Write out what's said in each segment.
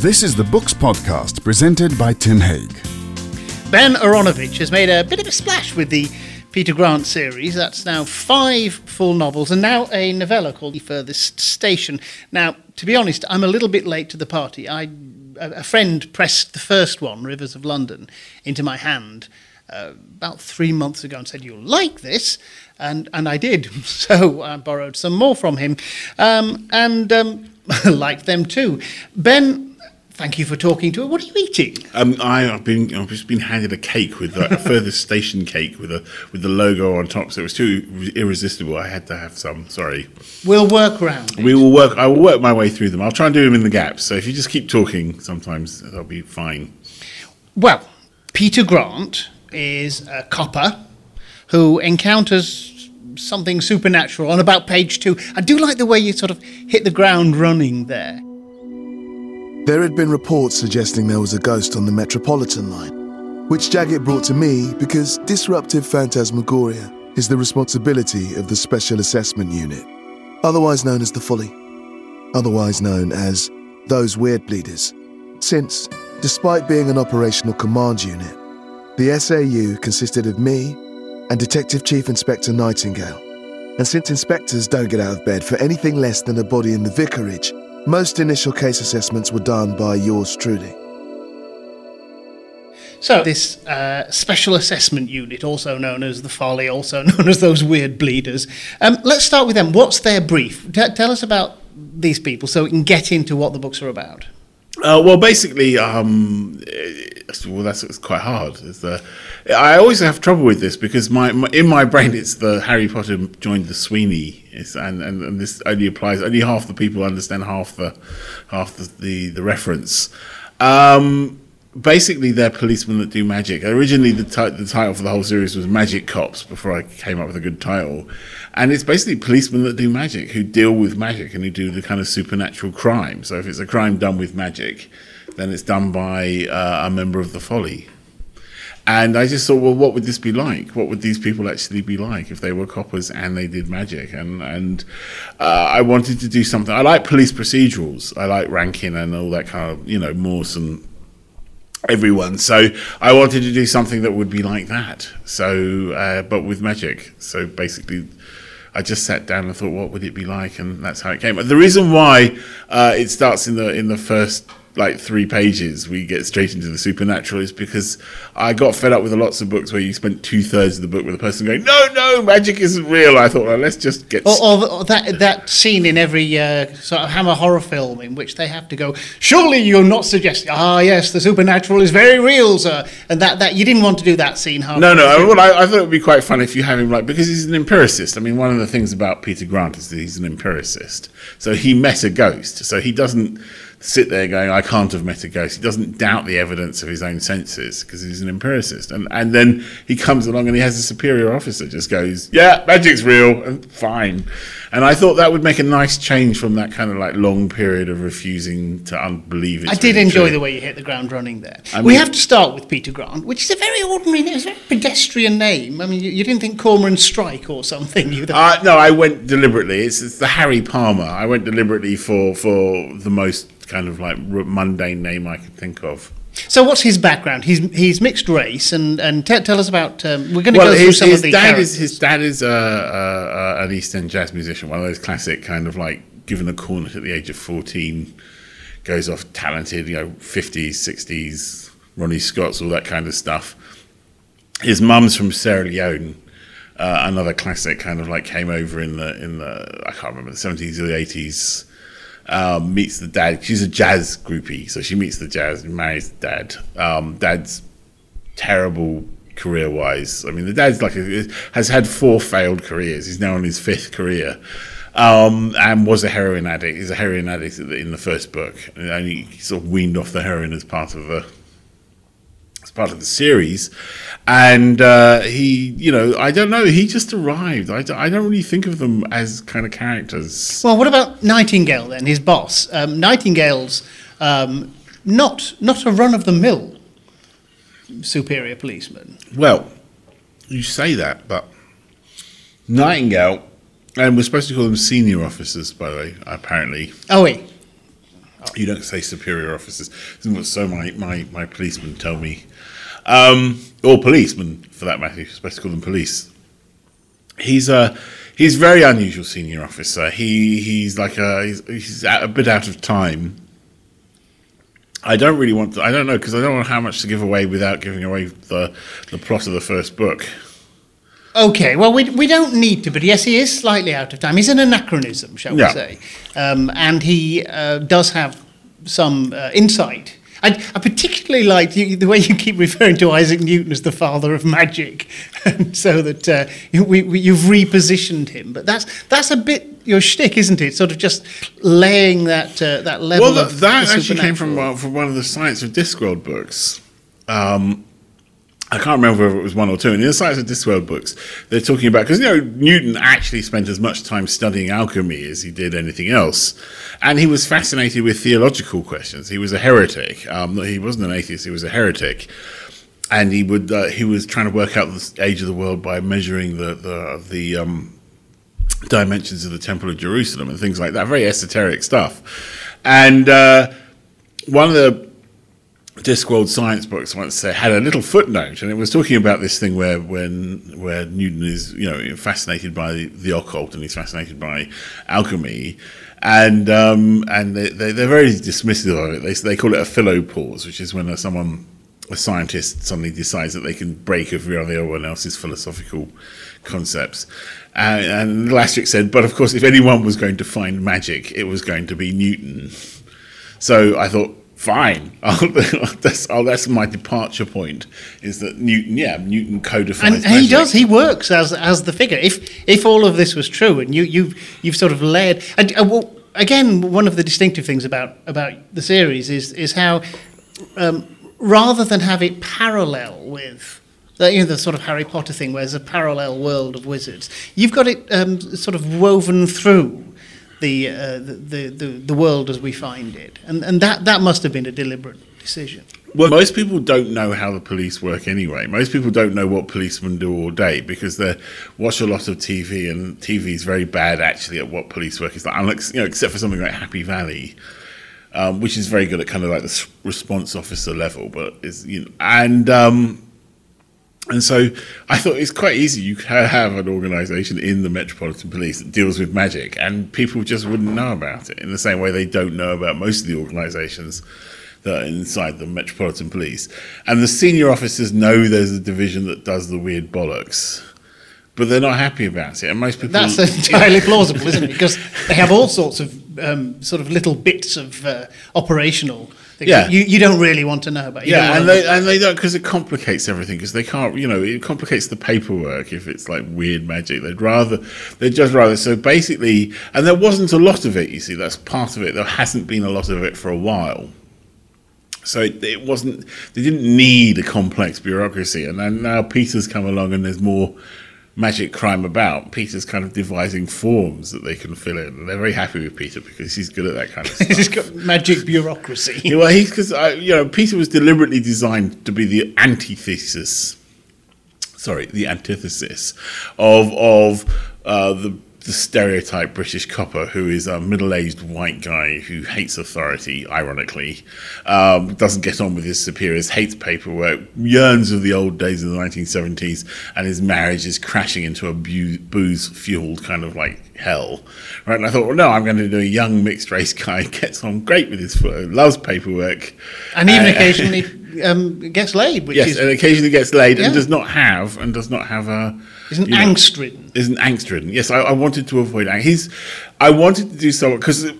This is the Books Podcast presented by Tim Haig. Ben Aaronovitch has made a bit of a splash with the Peter Grant series. That's now five full novels and now a novella called The Furthest Station. Now, to be honest, I'm a little bit late to the party. I, a friend pressed the first one, Rivers of London, into my hand uh, about three months ago and said, You'll like this. And, and I did. So I borrowed some more from him um, and um, liked them too. Ben, Thank you for talking to her. What are you eating? Um, I, have been I've just been handed a cake with a, a furthest station cake with a with the logo on top, so it was too irresistible. I had to have some. Sorry. We'll work around. We will work. I will work my way through them. I'll try and do them in the gaps. So if you just keep talking, sometimes that'll be fine. Well, Peter Grant is a copper who encounters something supernatural on about page two. I do like the way you sort of hit the ground running there. There had been reports suggesting there was a ghost on the Metropolitan line, which Jaget brought to me because disruptive phantasmagoria is the responsibility of the Special Assessment Unit, otherwise known as the Folly, otherwise known as those Weird Bleeders, since, despite being an operational command unit, the SAU consisted of me and Detective Chief Inspector Nightingale. And since inspectors don't get out of bed for anything less than a body in the vicarage, most initial case assessments were done by yours truly. So, this uh, special assessment unit, also known as the Folly, also known as those weird bleeders, um, let's start with them. What's their brief? T- tell us about these people so we can get into what the books are about. Uh, well, basically, um, well, that's quite hard. The, I always have trouble with this because my, my, in my brain it's the Harry Potter joined the Sweeney, and, and, and this only applies. Only half the people understand half the half the the, the reference. Um, basically, they're policemen that do magic. Originally, the, the title for the whole series was Magic Cops before I came up with a good title, and it's basically policemen that do magic who deal with magic and who do the kind of supernatural crime. So if it's a crime done with magic, then it's done by uh, a member of the Folly and I just thought, well, what would this be like? What would these people actually be like if they were coppers and they did magic? And and uh, I wanted to do something. I like police procedurals. I like Rankin and all that kind of you know Morse and everyone. So I wanted to do something that would be like that. So uh, but with magic. So basically. I just sat down and thought, what would it be like, and that's how it came. The reason why uh, it starts in the in the first like three pages, we get straight into the supernatural is because I got fed up with lots of books where you spent two thirds of the book with a person going, "No, no, magic isn't real." I thought, well, let's just get. Or, or, or that that scene in every uh, sort of Hammer horror film in which they have to go, "Surely you're not suggesting, ah, yes, the supernatural is very real, sir," and that that you didn't want to do that scene. No, no. Well, I, I thought it would be quite fun if you have him like because he's an empiricist. I mean, one of the things about Peter Grant is that he's an empiricist, so he met a ghost, so he doesn't sit there going, I can't have met a ghost. He doesn't doubt the evidence of his own senses because he's an empiricist. And, and then he comes along and he has a superior officer just goes, Yeah, magic's real, and fine. And I thought that would make a nice change from that kind of like long period of refusing to unbelieve it. I did enjoy true. the way you hit the ground running there. I mean, we have to start with Peter Grant, which is a very ordinary, it's a very pedestrian name. I mean, you, you didn't think Cormoran Strike or something? You uh, no, I went deliberately. It's, it's the Harry Palmer. I went deliberately for, for the most kind of like mundane name I could think of. So what's his background? He's he's mixed race, and and t- tell us about. Um, we're going to well, go through some his of the. Dad characters. is, his dad is uh, uh, an East End jazz musician, one of those classic kind of like given a cornet at the age of fourteen, goes off talented, you know, fifties, sixties, Ronnie Scott's, all that kind of stuff. His mum's from Sierra Leone. Uh, another classic kind of like came over in the in the I can't remember the seventies or the eighties um, meets the dad. She's a jazz groupie, so she meets the jazz marries the dad. Um, dad's terrible career wise. I mean, the dad's like a, has had four failed careers. He's now on his fifth career. Um, and was a heroin addict. He's a heroin addict in the first book, and he sort of weaned off the heroin as part of as part of the series. And uh, he, you know, I don't know. He just arrived. I don't, I don't really think of them as kind of characters. Well, what about Nightingale then? His boss. Um, Nightingale's um, not not a run of the mill superior policeman. Well, you say that, but Nightingale, and we're supposed to call them senior officers, by the way. Apparently. Oh, wait. You don't say superior officers. So my, my, my policemen tell me, um, or policemen for that matter, you're supposed to call them police. He's a he's very unusual senior officer. He he's like a he's, he's a bit out of time. I don't really want to. I don't know because I don't know how much to give away without giving away the the plot of the first book. Okay, well, we, we don't need to, but yes, he is slightly out of time. He's an anachronism, shall Yeah. we say. Um, and he uh, does have some uh, insight. I, I particularly like the, the way you keep referring to Isaac Newton as the father of magic, so that uh, you- we, we, you've repositioned him. But that's that's a bit your shtick, isn't it? Sort of just laying that uh, that level Well, that the actually came from uh, from one of the Science of Discworld books. Um, I can't remember whether it was one or two. and In the Science of Discworld books, they're talking about because you know Newton actually spent as much time studying alchemy as he did anything else, and he was fascinated with theological questions. He was a heretic. Um, he wasn't an atheist; he was a heretic, and he would uh, he was trying to work out the age of the world by measuring the the the um, dimensions of the Temple of Jerusalem and things like that. Very esoteric stuff. And uh, one of the Discworld science books once said, had a little footnote, and it was talking about this thing where when where Newton is you know fascinated by the, the occult and he's fascinated by alchemy. And um, and they, they, they're very dismissive of it. They, they call it a philosopause, which is when uh, someone, a scientist, suddenly decides that they can break everyone else's philosophical concepts. And, and little asterisk said, but of course, if anyone was going to find magic, it was going to be Newton. So I thought, fine, that's, I'll, that's my departure point. Is that Newton? Yeah, Newton codifies. and, and he does. He works as as the figure. If if all of this was true, and you you you've sort of layered. And, uh, well, again, one of the distinctive things about about the series is is how um, rather than have it parallel with. The, you know, the sort of Harry Potter thing, where there's a parallel world of wizards. You've got it um, sort of woven through the, uh, the, the, the the world as we find it, and and that that must have been a deliberate decision. Well, most people don't know how the police work anyway. Most people don't know what policemen do all day because they watch a lot of TV, and TV is very bad actually at what police work is like. Unless, you know, except for something like Happy Valley, um, which is very good at kind of like the response officer level, but is you know, and um, and so I thought it's quite easy. You can have an organisation in the Metropolitan Police that deals with magic, and people just wouldn't know about it in the same way they don't know about most of the organisations that are inside the Metropolitan Police. And the senior officers know there's a division that does the weird bollocks, but they're not happy about it. And most people That's entirely plausible, isn't it? Because they have all sorts of um, sort of little bits of uh, operational Yeah. you, you don't really want to know about. You Yeah, and they and they don't because it complicates everything because they can't you know it complicates the paperwork if it's like weird magic. They'd rather they'd just rather so basically and there wasn't a lot of it. You see, that's part of it. There hasn't been a lot of it for a while. So it, it wasn't. They didn't need a complex bureaucracy, and then now Peter's come along, and there's more magic crime about. Peter's kind of devising forms that they can fill in, and they're very happy with Peter because he's good at that kind of stuff. he's got magic bureaucracy. Yeah, well, he's because you know Peter was deliberately designed to be the antithesis. Sorry, the antithesis of of uh, the the stereotype British copper who is a middle-aged white guy who hates authority, ironically, um, doesn't get on with his superiors, hates paperwork, yearns of the old days of the 1970s, and his marriage is crashing into a bu- booze-fueled kind of like hell. Right, and I thought, well, no, I'm going to do a young mixed-race guy, gets on great with his loves paperwork, And even uh, occasionally um, gets laid, which yes, is and occasionally gets laid Yeah. and does not have and does not have a isn't angst ridden. isn't angst ridden. Yes, I, I wanted to avoid angst. He's, I wanted to do so because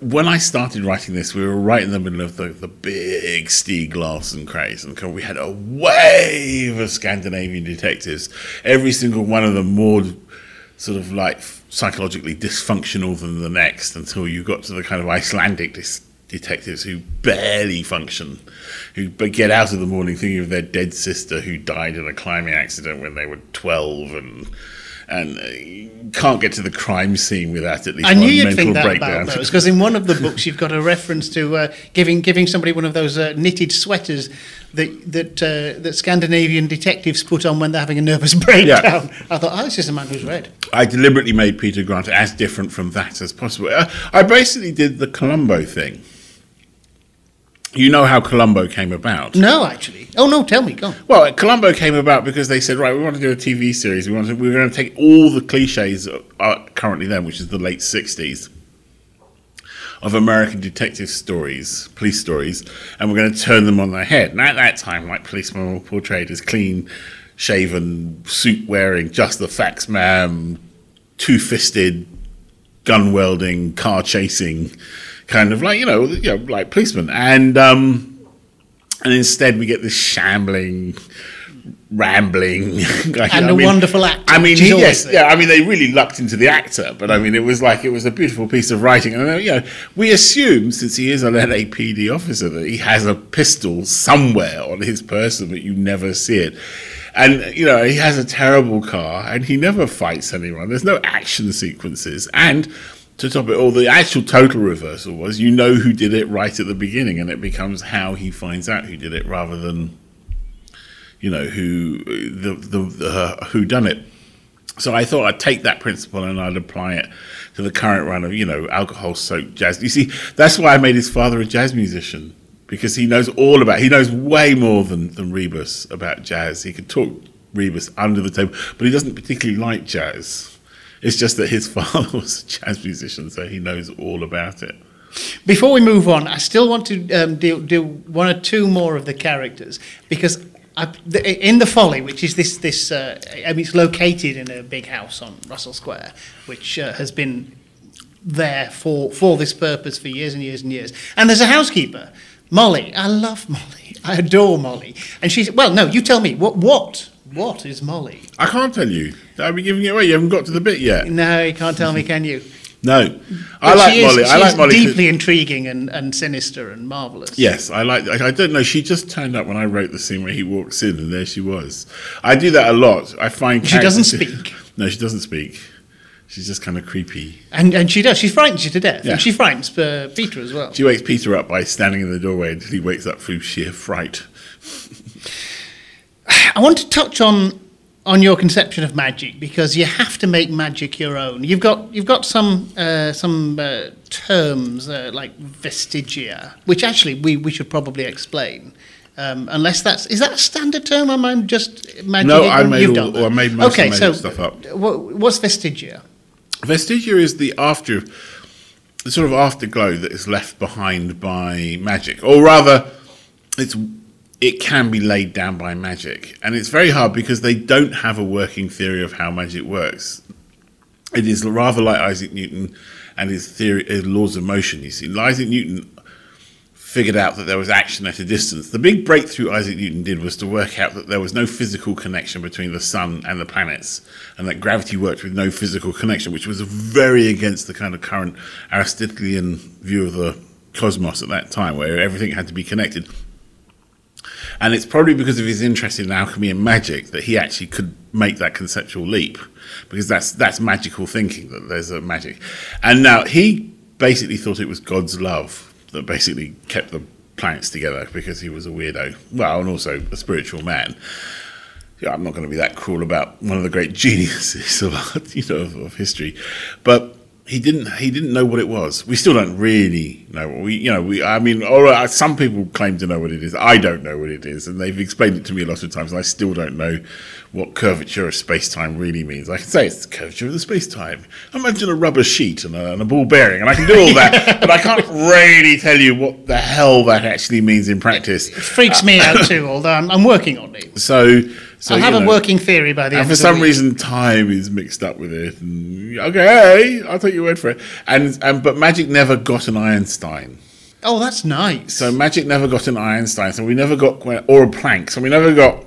when I started writing this, we were right in the middle of the, the big Stieg Larsson craze, and we had a wave of Scandinavian detectives. Every single one of them more sort of like psychologically dysfunctional than the next, until you got to the kind of Icelandic dis- detectives who barely function, who get out of the morning thinking of their dead sister who died in a climbing accident when they were twelve, and and uh, can't get to the crime scene without at least I knew you'd mental think that breakdown. about those because in one of the books you've got a reference to uh, giving giving somebody one of those uh, knitted sweaters that that uh, that Scandinavian detectives put on when they're having a nervous breakdown. I thought, oh, this is a man who's read. I deliberately made Peter Grant as different from that as possible. I, I basically did the Columbo thing. You know how Columbo came about. No, actually. Oh no, tell me, go. on. Well, Columbo came about because they said, right, we want to do a TV series. We want to, we're going to take all the cliches are currently then, which is the late '60s, of American detective stories, police stories, and we're going to turn them on their head. And at that time, like policemen were portrayed as clean shaven, suit wearing, just the facts man, two fisted, gun welding, car chasing, kind of like you know, you know, like policemen, and um, and instead we get this shambling, rambling, like, And I a mean- wonderful actor, I mean, which is he- always yes, yeah. I mean, they really lucked into the actor, but I mean, it was like it was a beautiful piece of writing, and uh, you know, we assume since he is an LAPD officer that he has a pistol somewhere on his person, but you never see it. And you know, he has a terrible car, and he never fights anyone. There's no action sequences, and to top it all, the actual total reversal was you know who did it right at the beginning, and it becomes how he finds out who did it rather than you know who the the, the uh, who done it. So I thought I'd take that principle and I'd apply it to the current run of you know alcohol soaked jazz. You see, that's why I made his father a jazz musician because he knows all about. He knows way more than than Rebus about jazz. He could talk Rebus under the table, but he doesn't particularly like jazz. It's just that his father was a jazz musician, so he knows all about it. Before we move on, I still want to um, do, do one or two more of the characters because I, the, in the Folly, which is this this, uh, I mean, it's located in a big house on Russell Square, which uh, has been there for for this purpose for years and years and years. And there's a housekeeper, Molly. I love Molly. I adore Molly. And she's well, no, you tell me what what what is Molly? I can't tell you. I'll be giving it away. You haven't got to the bit yet. No, you can't tell me, can you? No, I But like is- Molly. I like Molly. Deeply intriguing and, and sinister and marvelous. Yes, I like. I I don't know. She just turned up when I wrote the scene where he walks in, and there she was. I do that a lot. I find She doesn't speak. No, she doesn't speak. She's just kind of creepy. And and she does. She frightens you to death. Yeah. And she frightens uh, Peter as well. She wakes Peter up by standing in the doorway until he wakes up through sheer fright. I want to touch on on your conception of magic because you have to make magic your own. You've got you've got some uh, some uh, terms uh, like vestigia, which actually we, we should probably explain. Um, unless that's is that a standard term? Am I just magic? No, I made all- I made most of okay, my so stuff up. wha- what's vestigia? Vestigia is the after, the sort of afterglow that is left behind by magic, or rather, it's it can be laid down by magic, and it's very hard because they don't have a working theory of how magic works. It is rather like Isaac Newton and his theory, his laws of motion. You see, Isaac Newton figured out that there was action at a distance. The big breakthrough Isaac Newton did was to work out that there was no physical connection between the sun and the planets, and that gravity worked with no physical connection, which was very against the kind of current Aristotelian view of the cosmos at that time, where everything had to be connected. And it's probably because of his interest in alchemy and magic that he actually could make that conceptual leap, because that's that's magical thinking that there's a magic. And now he basically thought it was God's love that basically kept the planets together because he was a weirdo, well, and also a spiritual man. Yeah, I'm not going to be that cruel about one of the great geniuses of you know of, of history, but he didn't he didn't know what it was. We still don't really know. What we you know we I mean, all right, some people claim to know what it is. I don't know what it is, and they've explained it to me a lot of times, and I still don't know what curvature of space time really means. I can say it's the curvature of the space time. Imagine a rubber sheet and a, and a ball bearing, and I can do all that, but I can't really tell you what the hell that actually means in practice. It freaks me out too, although I'm, I'm working on it. So, so I'll have you a know. working theory by the And end for of the some reason, time is mixed up with it. And, okay, I'll take your word for it. And, and but magic never got an Einstein. Oh, that's nice. So magic never got an Einstein. So we never got or a Planck. So we never got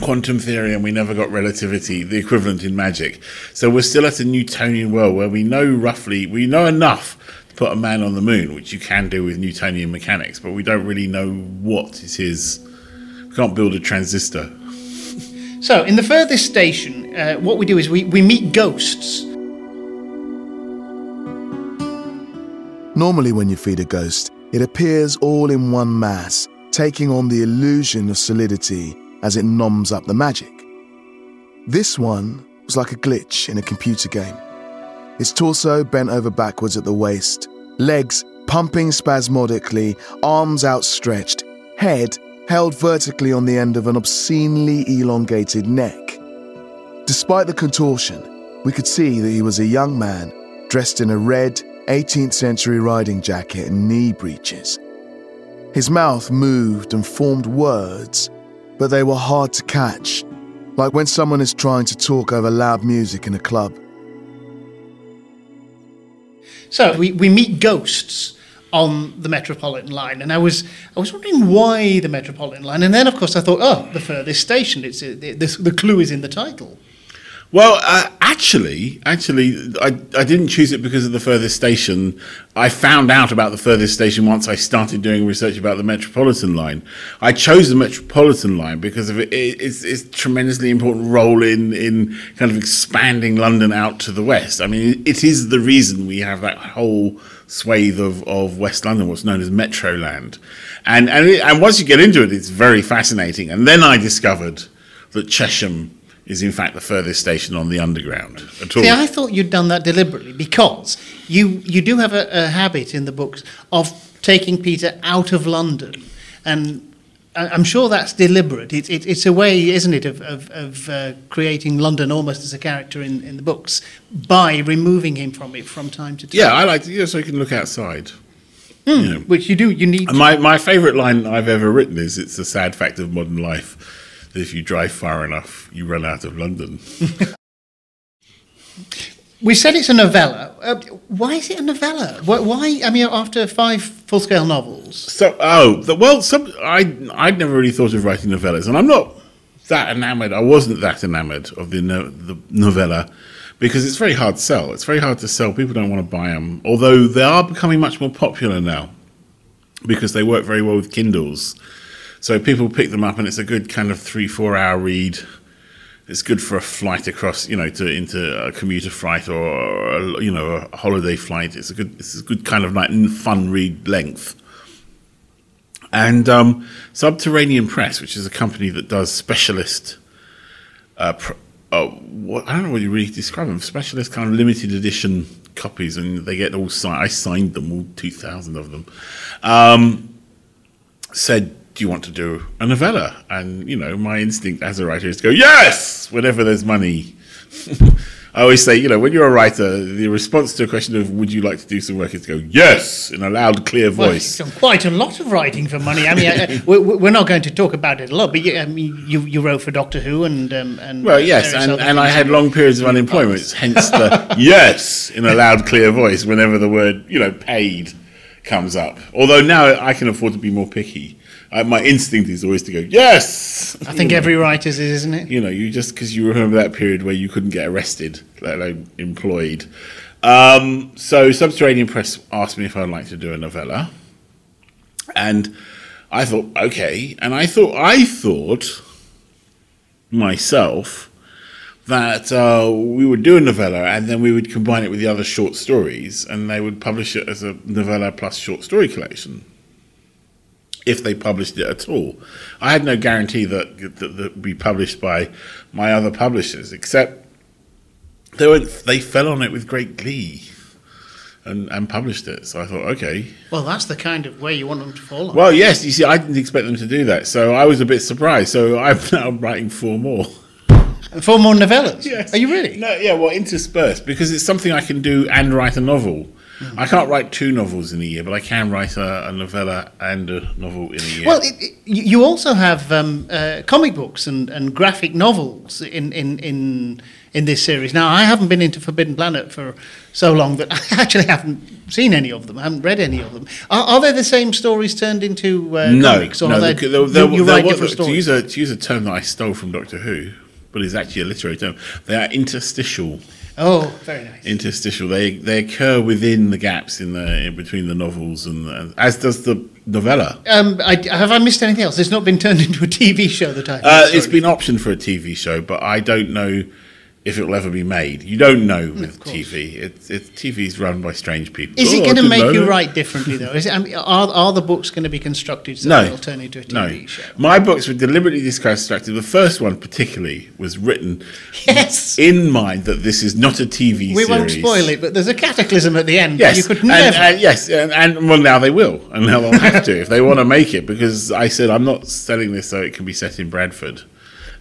quantum theory, and we never got relativity, the equivalent in magic. So we're still at a Newtonian world where we know roughly, we know enough to put a man on the moon, which you can do with Newtonian mechanics, but we don't really know what it is. We can't build a transistor. So, in the furthest station, uh, what we do is we, we meet ghosts. Normally, when you feed a ghost, it appears all in one mass, taking on the illusion of solidity as it noms up the magic. This one was like a glitch in a computer game. His torso bent over backwards at the waist, legs pumping spasmodically, arms outstretched, head held vertically on the end of an obscenely elongated neck. Despite the contortion, we could see that he was a young man dressed in a red 18th century riding jacket and knee breeches. His mouth moved and formed words, but they were hard to catch, like when someone is trying to talk over loud music in a club. So we, we meet ghosts on the Metropolitan line, and I was I was wondering why the Metropolitan line, and then of course I thought, oh, the furthest station. It's the, the clue is in the title. Well, uh, actually, actually, I, I didn't choose it because of the furthest station. I found out about the furthest station once I started doing research about the Metropolitan line. I chose the Metropolitan line because of it, it's, it's tremendously important role in, in kind of expanding London out to the west. I mean, it is the reason we have that whole swathe of, of West London, what's known as Metroland. And, and, it, and once you get into it, it's very fascinating. And then I discovered that Chesham is in fact the furthest station on the underground at all. See, I thought you'd done that deliberately because you you do have a, a habit in the books of taking Peter out of London, and I'm sure that's deliberate. It, it, it's a way, isn't it, of, of, of uh, creating London almost as a character in, in the books by removing him from it from time to time. yeah, I like to, yeah, so you can look outside. You know. which you do. You need. And my, my favourite line I've ever written is it's a sad fact of modern life that if you drive far enough, you run out of London. We said it's a novella. Uh, why is it a novella? Why, why? I mean, after five full-scale novels. So, oh, the, well, some I I'd never really thought of writing novellas, and I'm not that enamored. I wasn't that enamored of the no, the novella because it's very hard to sell. It's very hard to sell. People don't want to buy them, although they are becoming much more popular now because they work very well with Kindles. So people pick them up, and it's a good kind of three four hour read. It's good for a flight across, you know, to into a commuter flight or a, you know a holiday flight. It's a good, it's a good kind of like fun read length. And um, Subterranean Press, which is a company that does specialist, uh, pr- uh, what, I don't know what you really describe them, specialist kind of limited edition copies, and they get all signed. I signed them, all 2,000 of them. Um, said, Do you want to do a novella? And, you know, my instinct as a writer is to go, Yes, whenever there's money. I always say, you know, when you're a writer, the response to a question of would you like to do some work is to go, yes, in a loud, clear Well, voice. done quite a lot of writing for money. I mean, I, I, we- we're not going to talk about it a lot, but you, I mean, you, you wrote for Doctor Who and um, and Well, yes, and, and I had long periods of unemployment, hence the yes in a loud, clear voice whenever the word, you know, paid comes up. Although now I can afford to be more picky. Uh, my instinct is always to go, yes! I think every writer's is, isn't it? you know, you just because you remember that period where you couldn't get arrested, let alone employed. Um, so, Subterranean Press asked me if I'd like to do a novella, and I thought, okay, and I thought, I thought myself that uh, we would do a novella and then we would combine it with the other short stories, and they would publish it as a novella plus short story collection if they published it at all. I had no guarantee that that, that would be published by my other publishers, except they went, they fell on it with great glee and, and published it. So I thought, okay. Well, that's the kind of way you want them to fall on. Well, yes, you see, I didn't expect them to do that, so I was a bit surprised. So I'm now writing four more. Four more novellas. Yes. Are you really? No, yeah, well, interspersed because it's something I can do and write a novel. Hmm. I can't write two novels in a year, but I can write a, a novella and a novel in a year. Well, it, it, you you also have um, uh, comic books and, and graphic novels in, in, in, in this series. Now, I haven't been into Forbidden Planet for so long that I actually haven't seen any of them. I haven't read any of them. Are, are they the same stories turned into uh, no, comics, or no. are they, there- there- you, you there write was- different to use a to use a term that I stole from Doctor Who, but is actually a literary term. They are interstitial. oh, very nice. Interstitial. They they occur within the gaps in the in between the novels, and uh, as does the novella. Um, I, have I missed anything else? It's not been turned into a TV show that I. Uh, it's been optioned for a TV show, but I don't know if it will ever be made. You don't know with. TV. It's, it's TV's run by strange people. Is Oh, it going to make you write differently though? Is it, I mean, are are the books going to be constructed so No. they'll turn into a TV No, show? my books were deliberately constructed. The first one, particularly, was written Yes. in mind that this is not a TV We series. won't spoil it, but there's a cataclysm at the end. Yes, you could never. and- yes, and, and well, now they will, and now they'll have to if they want to make it. Because I said I'm not selling this so it can be set in Bradford,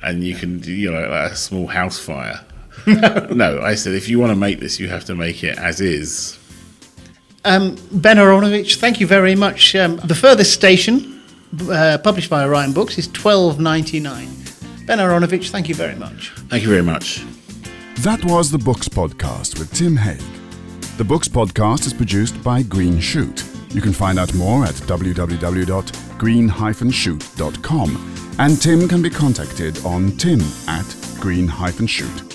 and you can, do, you know, like a small house fire. no, I said if you want to make this, you have to make it as is. Um, ben Aaronovitch, thank you very much. Um, the furthest station, uh, published by Orion Books, is twelve ninety nine. Ben Aaronovitch, thank you very much. Thank you very much. That was the Books Podcast with Tim Haig. The Books Podcast is produced by Green Shoot. You can find out more at www.green-shoot.com and Tim can be contacted on tim at green-shoot.com